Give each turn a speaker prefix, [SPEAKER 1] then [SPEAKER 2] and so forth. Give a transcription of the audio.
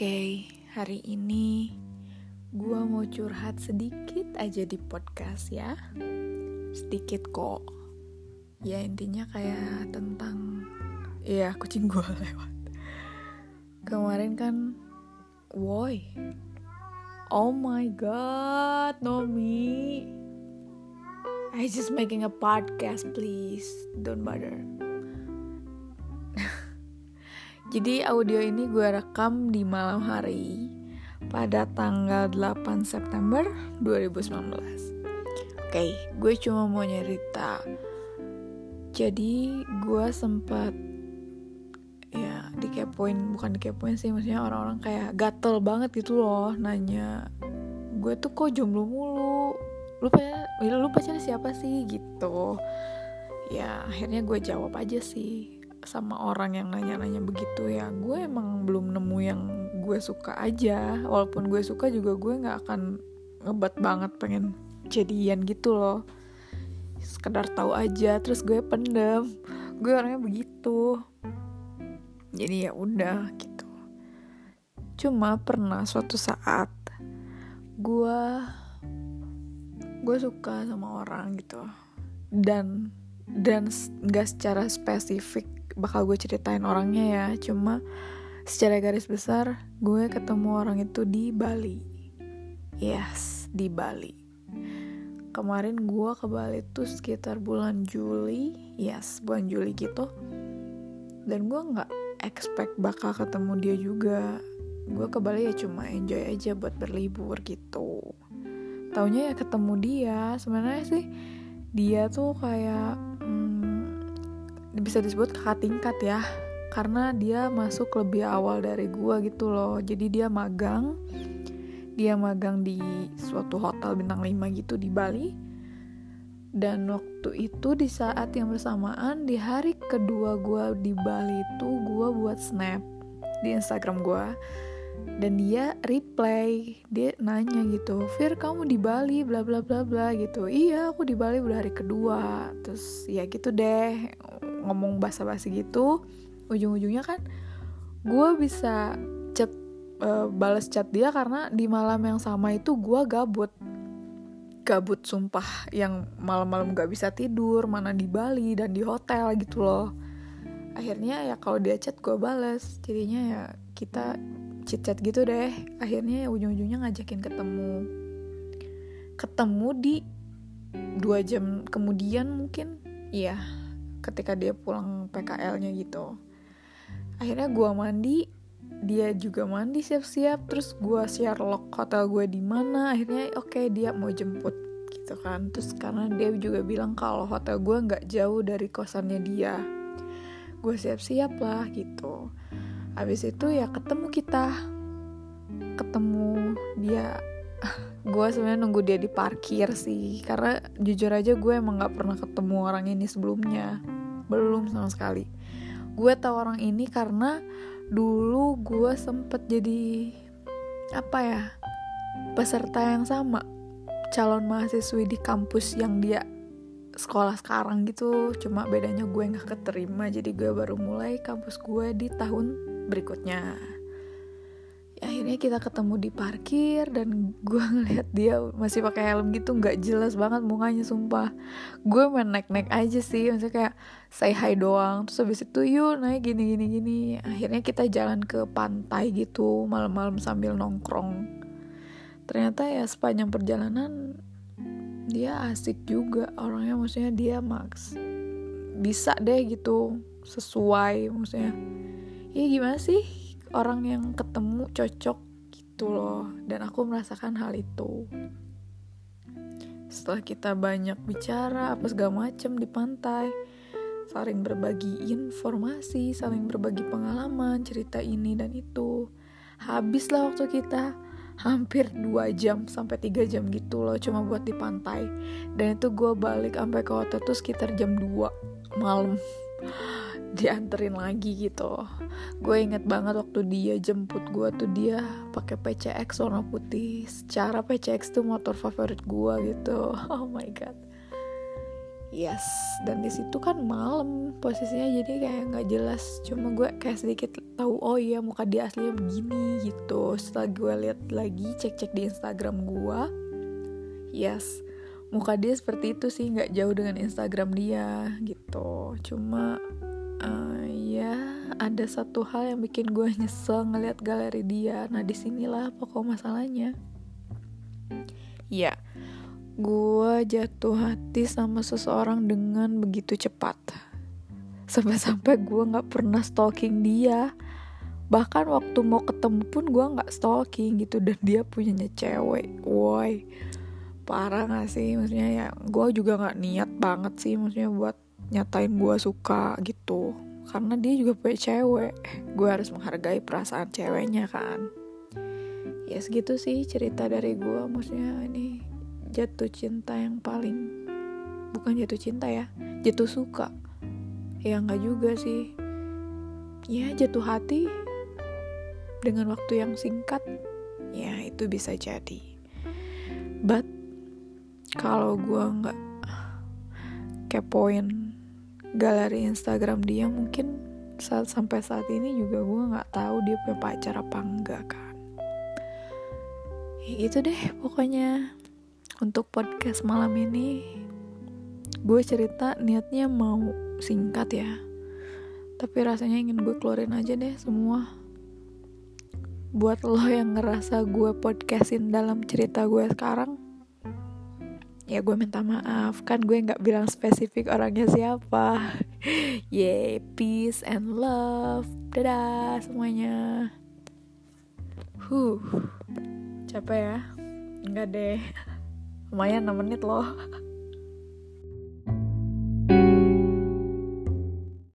[SPEAKER 1] Oke, hari ini gua mau curhat sedikit aja di podcast ya. Sedikit kok. Ya intinya kayak tentang ya kucing gua lewat. Kemarin kan woi. Oh my god, Nomi. I just making a podcast, please. Don't bother. Jadi audio ini gue rekam di malam hari pada tanggal 8 September 2019. Oke, gue cuma mau nyerita. Jadi gue sempat ya dikepoin, bukan dikepoin sih, maksudnya orang-orang kayak gatel banget gitu loh nanya gue tuh kok jomblo mulu. Lu pacaran, lu pacaran siapa sih gitu. Ya akhirnya gue jawab aja sih sama orang yang nanya-nanya begitu ya gue emang belum nemu yang gue suka aja. Walaupun gue suka juga gue nggak akan ngebat banget pengen jadian gitu loh. Sekedar tahu aja terus gue pendem. Gue orangnya begitu. Jadi ya udah gitu. Cuma pernah suatu saat gue gue suka sama orang gitu. Dan dan nggak secara spesifik bakal gue ceritain orangnya ya. Cuma secara garis besar gue ketemu orang itu di Bali. Yes di Bali. Kemarin gue ke Bali tuh sekitar bulan Juli. Yes bulan Juli gitu. Dan gue nggak expect bakal ketemu dia juga. Gue ke Bali ya cuma enjoy aja buat berlibur gitu. Taunya ya ketemu dia. Sebenarnya sih dia tuh kayak bisa disebut kakak tingkat ya. Karena dia masuk lebih awal dari gua gitu loh. Jadi dia magang. Dia magang di suatu hotel bintang 5 gitu di Bali. Dan waktu itu di saat yang bersamaan di hari kedua gua di Bali itu gua buat snap di Instagram gua. Dan dia reply dia nanya gitu Fir kamu di Bali bla bla bla bla gitu. Iya aku di Bali udah hari kedua. Terus ya gitu deh ngomong basa-basi gitu ujung-ujungnya kan gue bisa chat uh, balas chat dia karena di malam yang sama itu gue gabut. Gabut sumpah yang malam-malam gak bisa tidur mana di Bali dan di hotel gitu loh. Akhirnya ya kalau dia chat gue balas jadinya ya kita chit chat gitu deh. Akhirnya ya ujung-ujungnya ngajakin ketemu. Ketemu di dua jam kemudian mungkin iya ketika dia pulang PKL-nya gitu. Akhirnya gue mandi dia juga mandi siap-siap terus gue share log hotel gue di mana akhirnya oke okay, dia mau jemput gitu kan. Terus karena dia juga bilang kalau hotel gue nggak jauh dari kosannya dia. Gue siap-siap lah gitu. Habis itu ya ketemu kita. Ketemu dia gue sebenarnya nunggu dia di parkir sih karena jujur aja gue emang nggak pernah ketemu orang ini sebelumnya. Belum sama sekali. Gue tahu orang ini karena dulu gue sempet jadi apa ya peserta yang sama. Calon mahasiswi di kampus yang dia sekolah sekarang gitu. Cuma bedanya gue nggak keterima jadi gue baru mulai kampus gue di tahun berikutnya akhirnya kita ketemu di parkir dan gue ngeliat dia masih pakai helm gitu nggak jelas banget mukanya sumpah. Gue main naik naik aja sih maksudnya kayak say hi doang. Terus habis itu yuk naik gini gini gini. Akhirnya kita jalan ke pantai gitu malam-malam sambil nongkrong. Ternyata ya sepanjang perjalanan dia asik juga. Orangnya maksudnya dia max bisa deh gitu sesuai maksudnya. Ya gimana sih orang yang ketemu cocok gitu loh. Dan aku merasakan hal itu. Setelah kita banyak bicara apa segala macem di pantai saling berbagi informasi saling berbagi pengalaman cerita ini dan itu habislah waktu kita hampir 2 jam sampai 3 jam gitu loh cuma buat di pantai. Dan itu gue balik sampai ke hotel tuh sekitar jam 2 malam dianterin lagi gitu. Gue inget banget waktu dia jemput gue tuh dia pakai PCX warna putih. Secara PCX tuh motor favorit gue gitu. Oh my god. Yes dan di situ kan malam posisinya jadi kayak nggak jelas. Cuma gue kayak sedikit tahu oh iya muka dia aslinya begini gitu. Setelah gue lihat lagi cek cek di Instagram gue yes muka dia seperti itu sih. Nggak jauh dengan Instagram dia gitu. Cuma ada satu hal yang bikin gue nyesel ngeliat galeri dia. Nah di sinilah pokok masalahnya. Ya gue jatuh hati sama seseorang dengan begitu cepat. Sampai-sampai gue nggak pernah stalking dia. Bahkan waktu mau ketemu pun gue nggak stalking gitu dan dia punyanya cewek. Woi parah gak sih? Maksudnya ya gue juga nggak niat banget sih maksudnya buat nyatain gue suka gitu karena dia juga punya cewek. Gue harus menghargai perasaan ceweknya kan? Ya segitu sih cerita dari gue. Maksudnya ini jatuh cinta yang paling bukan jatuh cinta ya jatuh suka. Ya nggak juga sih. Ya jatuh hati dengan waktu yang singkat ya itu bisa jadi. But kalau gue nggak kepoin galeri Instagram dia mungkin saat sampai saat ini juga gue nggak tahu dia punya pacar apa enggak kan. Ya gitu deh pokoknya. Untuk podcast malam ini gue cerita niatnya mau singkat ya. Tapi rasanya ingin gue keluarin aja deh semua. Buat lo yang ngerasa gue podcastin dalam cerita gue sekarang ya gue minta maaf. Kan gue nggak bilang spesifik orangnya siapa. Yeah peace and love. Dadah semuanya. Huh. Capek ya? Enggak deh. Lumayan 6 menit loh